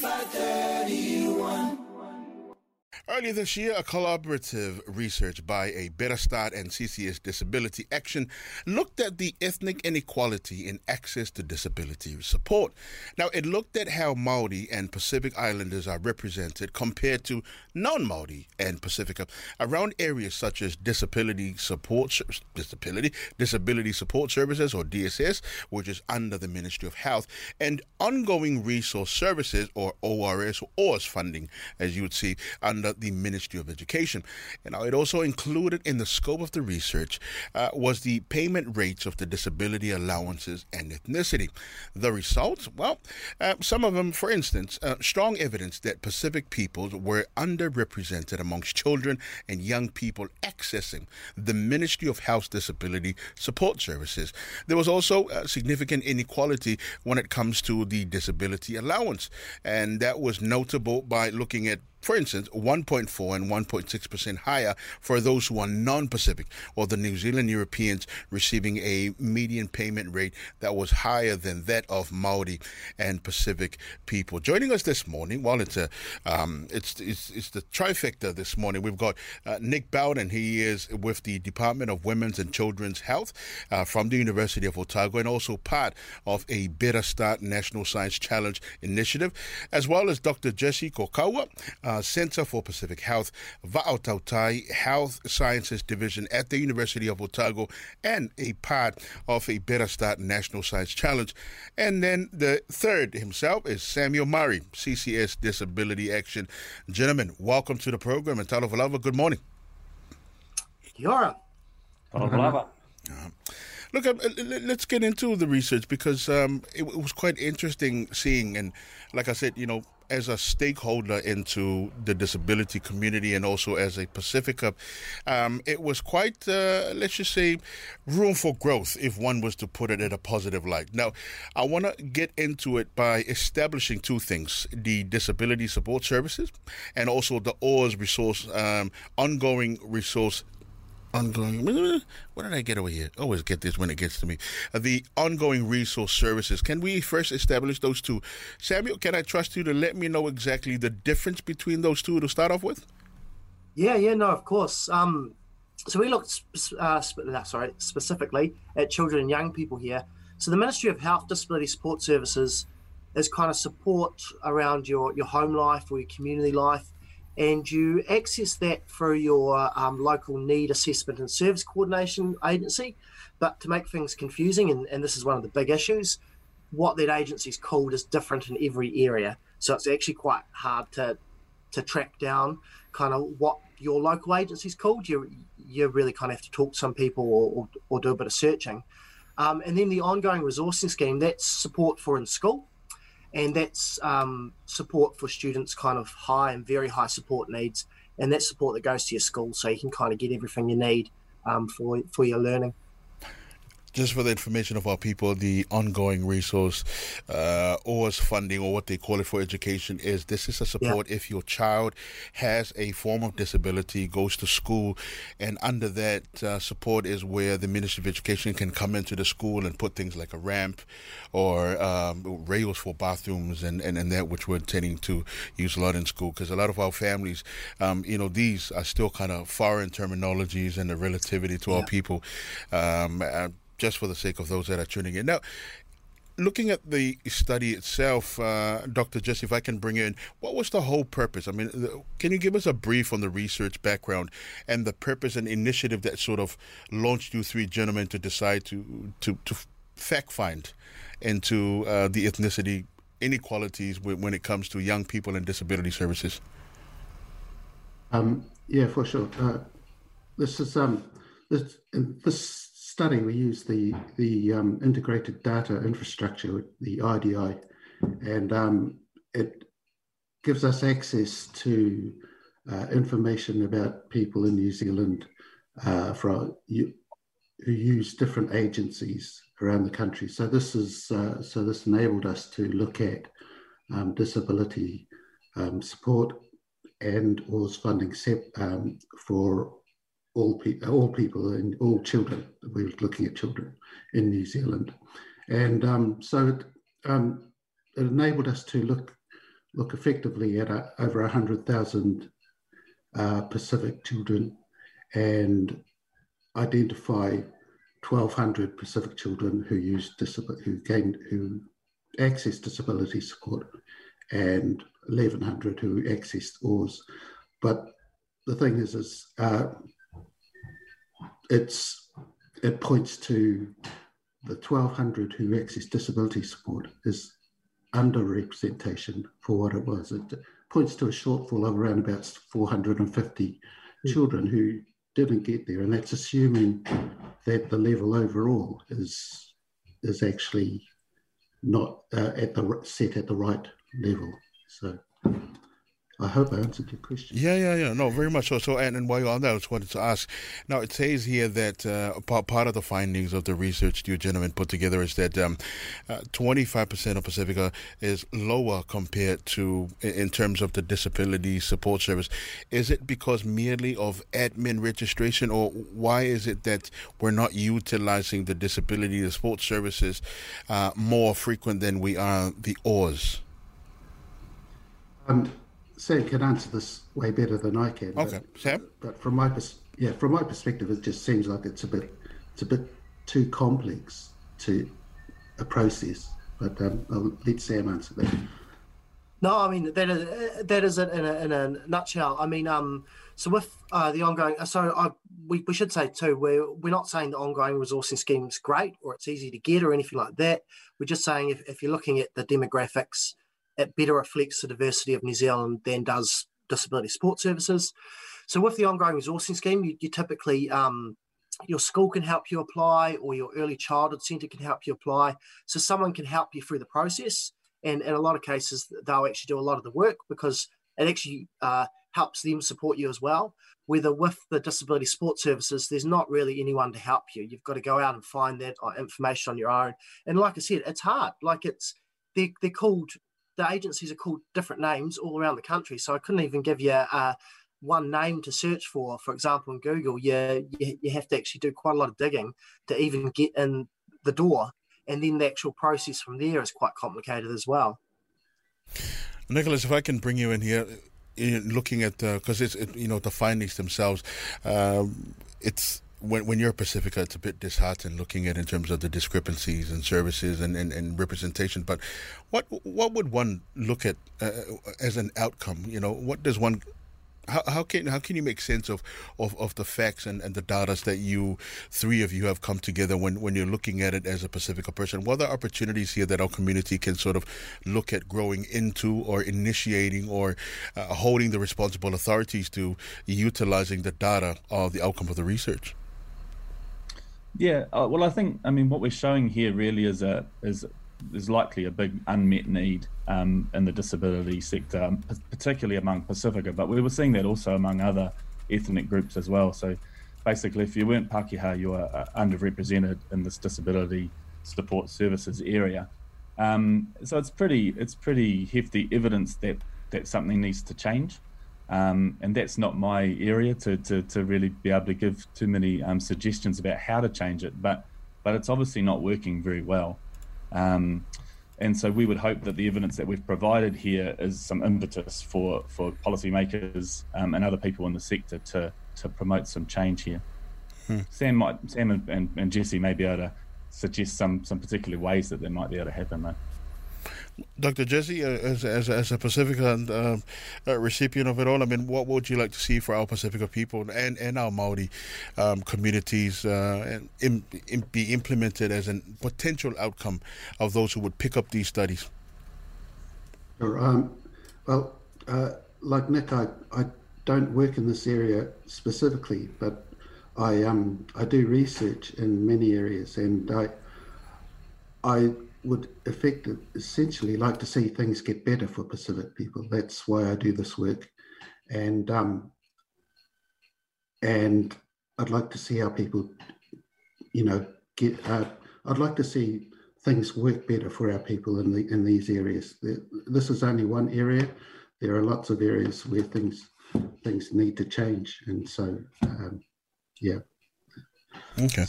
531. Earlier this year, a collaborative research by a Better Start and CCS Disability Action looked at the ethnic inequality in access to disability support. Now, it looked at how Maori and Pacific Islanders are represented compared to non-Maori and Pacifica around areas such as disability support disability disability support services or DSS, which is under the Ministry of Health, and ongoing resource services or ORS or ORS funding, as you would see under the Ministry of Education. And it also included in the scope of the research uh, was the payment rates of the disability allowances and ethnicity. The results? Well, uh, some of them, for instance, uh, strong evidence that Pacific peoples were underrepresented amongst children and young people accessing the Ministry of Health Disability Support Services. There was also significant inequality when it comes to the disability allowance, and that was notable by looking at for instance, 1.4 and 1.6% higher for those who are non Pacific or the New Zealand Europeans receiving a median payment rate that was higher than that of Maori and Pacific people. Joining us this morning, well, it's a um, it's, it's, it's the trifecta this morning. We've got uh, Nick Bowden. He is with the Department of Women's and Children's Health uh, from the University of Otago and also part of a Better Start National Science Challenge initiative, as well as Dr. Jesse Kokaua. Uh, uh, Center for Pacific Health, Va'a o Tautai Health Sciences Division at the University of Otago, and a part of a Better Start National Science Challenge. And then the third himself is Samuel Murray, CCS Disability Action. Gentlemen, welcome to the program. And Talofa lava, good morning. Kia ora. Talofa lava. Uh, look, uh, let's get into the research because um, it, it was quite interesting seeing, and like I said, you know, as a stakeholder into the disability community and also as a Pacifica, um, it was quite, uh, let's just say, room for growth, if one was to put it in a positive light. Now, I want to get into it by establishing two things the disability support services and also the ORS resource, um, ongoing resource ongoing. What did I get over here? always get this when it gets to me. Uh, the ongoing resource services. Can we first establish those two? Samuel, can I trust you to let me know exactly the difference between those two to start off with? Yeah, yeah, no, of course. Um, so we looked, uh, uh, sorry, specifically at children and young people here. So the Ministry of Health Disability Support Services is kind of support around your your home life or your community life and you access that through your um, local need assessment and service coordination agency. But to make things confusing, and, and this is one of the big issues, what that agency is called is different in every area. So it's actually quite hard to to track down kind of what your local agency is called. You you really kind of have to talk to some people or, or, or do a bit of searching. Um, and then the ongoing resourcing scheme, that's support for in school and that's um, support for students kind of high and very high support needs. And that's support that goes to your school so you can kind of get everything you need um, for for your learning just for the information of our people, the ongoing resource uh, ORS funding, or what they call it for education, is this is a support yeah. if your child has a form of disability, goes to school, and under that uh, support is where the Ministry of Education can come into the school and put things like a ramp or um, rails for bathrooms and, and, and that which we're intending to use a lot in school because a lot of our families, um, you know, these are still kind of foreign terminologies and the relativity to yeah. our people. Um, uh, just for the sake of those that are tuning in. Now, looking at the study itself, uh, Dr. Jesse, if I can bring in, what was the whole purpose? I mean, can you give us a brief on the research background and the purpose and initiative that sort of launched you three gentlemen to decide to to, to fact find into uh, the ethnicity inequalities when it comes to young people and disability services? Um, yeah, for sure. Uh, this is um, this this study, we use the the um, integrated data infrastructure, the IDI, and um, it gives us access to uh, information about people in New Zealand uh, from who use different agencies around the country. So this is uh, so this enabled us to look at um, disability um, support and was funding um, for all, pe- all people and all children. We were looking at children in New Zealand. And um, so it, um, it, enabled us to look look effectively at a, over 100,000 uh, Pacific children and identify 1,200 Pacific children who use who gained who access disability support, and 1,100 who accessed OARS. But the thing is, is uh, it's it points to the 1,200 who access disability support is underrepresentation for what it was. It points to a shortfall of around about 450 mm. children who didn't get there, and that's assuming that the level overall is is actually not uh, at the set at the right level. So I hope I answered your question. Yeah, yeah, yeah. No, very much so. So, and, and while you're on that, I just wanted to ask. Now, it says here that uh, part, part of the findings of the research you gentlemen put together is that um, uh, 25% of Pacifica is lower compared to in terms of the disability support service. Is it because merely of admin registration, or why is it that we're not utilizing the disability support services uh, more frequent than we are the OARS? Um, Sam can answer this way better than I can. Okay, but, Sam. But from my pers- yeah, from my perspective, it just seems like it's a bit it's a bit too complex to a process. But um, I'll let Sam answer that. No, I mean that is that is it in a, in a nutshell. I mean, um, so with uh, the ongoing, so I, we, we should say too, we're we're not saying the ongoing resourcing scheme is great or it's easy to get or anything like that. We're just saying if, if you're looking at the demographics it better reflects the diversity of New Zealand than does disability support services. So with the ongoing resourcing scheme, you, you typically um, your school can help you apply or your early childhood centre can help you apply. So someone can help you through the process. And in a lot of cases, they'll actually do a lot of the work because it actually uh, helps them support you as well. Whether with the disability support services, there's not really anyone to help you. You've got to go out and find that uh, information on your own. And like I said, it's hard. Like it's they're, they're called the agencies are called different names all around the country. So I couldn't even give you uh, one name to search for. For example, in Google, you, you, you have to actually do quite a lot of digging to even get in the door, and then the actual process from there is quite complicated as well. Nicholas, if I can bring you in here, looking at because it's it, you know the findings themselves, um, it's when, when you're Pacifica, it's a bit disheartening looking at in terms of the discrepancies in services and, and, and representation. But what what would one look at uh, as an outcome? You know, what does one how, how can how can you make sense of, of, of the facts and, and the data that you three of you have come together when, when you're looking at it as a Pacifica person? What are opportunities here that our community can sort of look at growing into or initiating or uh, holding the responsible authorities to utilizing the data of the outcome of the research? Yeah, uh, well, I think I mean what we're showing here really is a is is likely a big unmet need um, in the disability sector, um, particularly among Pacifica, but we were seeing that also among other ethnic groups as well. So basically, if you weren't Pakeha, you are uh, underrepresented in this disability support services area. Um, so it's pretty it's pretty hefty evidence that that something needs to change. Um, and that's not my area to, to, to really be able to give too many um, suggestions about how to change it. But but it's obviously not working very well. Um, and so we would hope that the evidence that we've provided here is some impetus for for policymakers um, and other people in the sector to to promote some change here. Hmm. Sam might Sam and, and, and Jesse may be able to suggest some some particular ways that they might be able to happen though. Dr. Jesse, uh, as, as, as a Pacifica uh, uh, recipient of it all, I mean, what would you like to see for our Pacifica people and, and our Maori um, communities uh, in, in, be implemented as a potential outcome of those who would pick up these studies? Sure. Um, well, uh, like Nick, I, I don't work in this area specifically, but I um I do research in many areas, and I I would affect essentially like to see things get better for Pacific people. That's why I do this work, and um, and I'd like to see how people, you know, get. Uh, I'd like to see things work better for our people in the in these areas. This is only one area. There are lots of areas where things things need to change, and so um, yeah. Okay.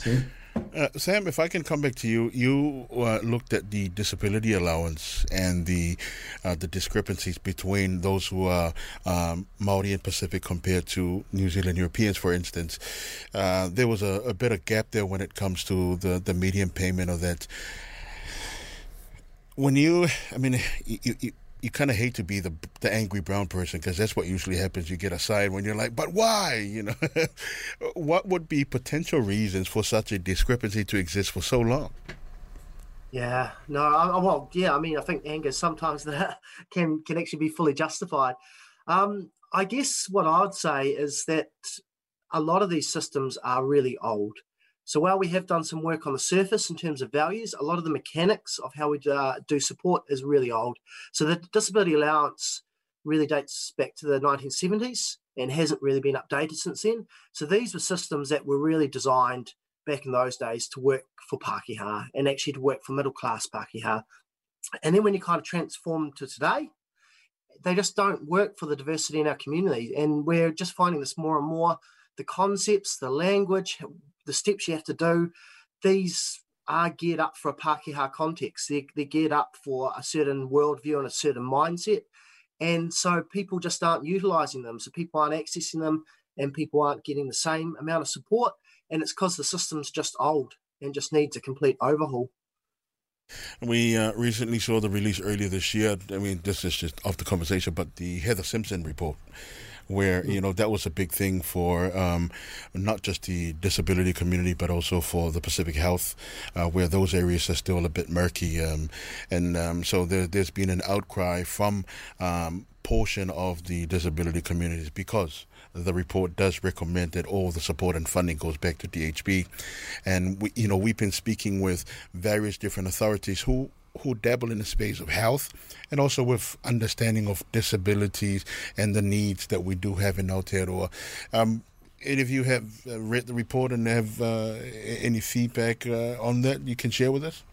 Uh, Sam, if I can come back to you, you uh, looked at the disability allowance and the uh, the discrepancies between those who are um, Maori and Pacific compared to New Zealand Europeans, for instance. Uh, there was a, a bit of gap there when it comes to the, the median payment of that. When you, I mean, you, you, you kind of hate to be the the angry brown person because that's what usually happens. You get a side when you're like, "But why?" You know, what would be potential reasons for such a discrepancy to exist for so long? Yeah, no, I, well, yeah. I mean, I think anger sometimes that can can actually be fully justified. Um, I guess what I'd say is that a lot of these systems are really old. So while we have done some work on the surface in terms of values, a lot of the mechanics of how we uh, do support is really old. So the disability allowance really dates back to the 1970s and hasn't really been updated since then. So these were systems that were really designed back in those days to work for Pākehā and actually to work for middle class Pākehā. And then when you kind of transform to today, they just don't work for the diversity in our community. And we're just finding this more and more. The concepts, the language, the steps you have to do, these are geared up for a Pākehā context. They're, they're geared up for a certain worldview and a certain mindset. And so people just aren't utilizing them. So people aren't accessing them and people aren't getting the same amount of support. And it's because the system's just old and just needs a complete overhaul. We uh, recently saw the release earlier this year. I mean, this is just off the conversation, but the Heather Simpson report where you know that was a big thing for um, not just the disability community but also for the Pacific Health, uh, where those areas are still a bit murky, um, and um, so there, has been an outcry from um, portion of the disability communities because the report does recommend that all the support and funding goes back to DHB, and we, you know, we've been speaking with various different authorities who who dabble in the space of health and also with understanding of disabilities and the needs that we do have in Aotearoa. Um, any of you have uh, read the report and have uh, any feedback uh, on that you can share with us?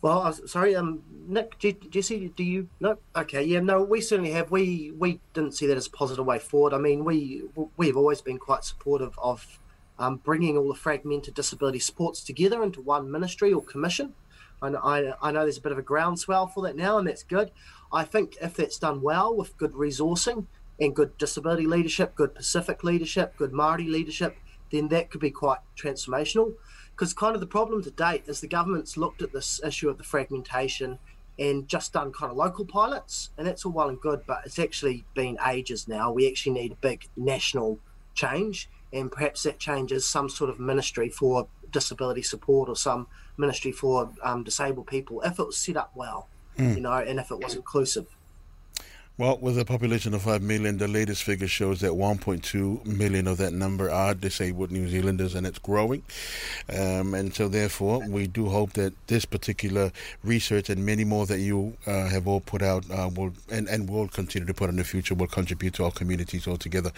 Well, sorry, um, Nick, Jesse, do you? No, okay, yeah, no, we certainly have. We we didn't see that as a positive way forward. I mean, we we've always been quite supportive of um, bringing all the fragmented disability supports together into one ministry or commission. And I, I know there's a bit of a groundswell for that now, and that's good. I think if that's done well with good resourcing and good disability leadership, good Pacific leadership, good Māori leadership, then that could be quite transformational. Because kind of the problem to date is the government's looked at this issue of the fragmentation and just done kind of local pilots, and that's all well and good, but it's actually been ages now. We actually need a big national change and perhaps that changes some sort of ministry for disability support or some ministry for um, disabled people if it was set up well, mm. you know, and if it was inclusive. Well, with a population of 5 million, the latest figure shows that 1.2 million of that number are disabled New Zealanders, and it's growing. Um, and so, therefore, we do hope that this particular research and many more that you uh, have all put out uh, will and, and will continue to put in the future will contribute to our communities altogether.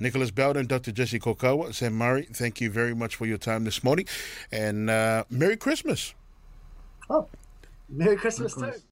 Nicholas Bowden, Dr. Jesse Kokaua, Sam Murray, thank you very much for your time this morning, and uh, Merry Christmas. Oh, Merry Christmas, Merry Christmas. too.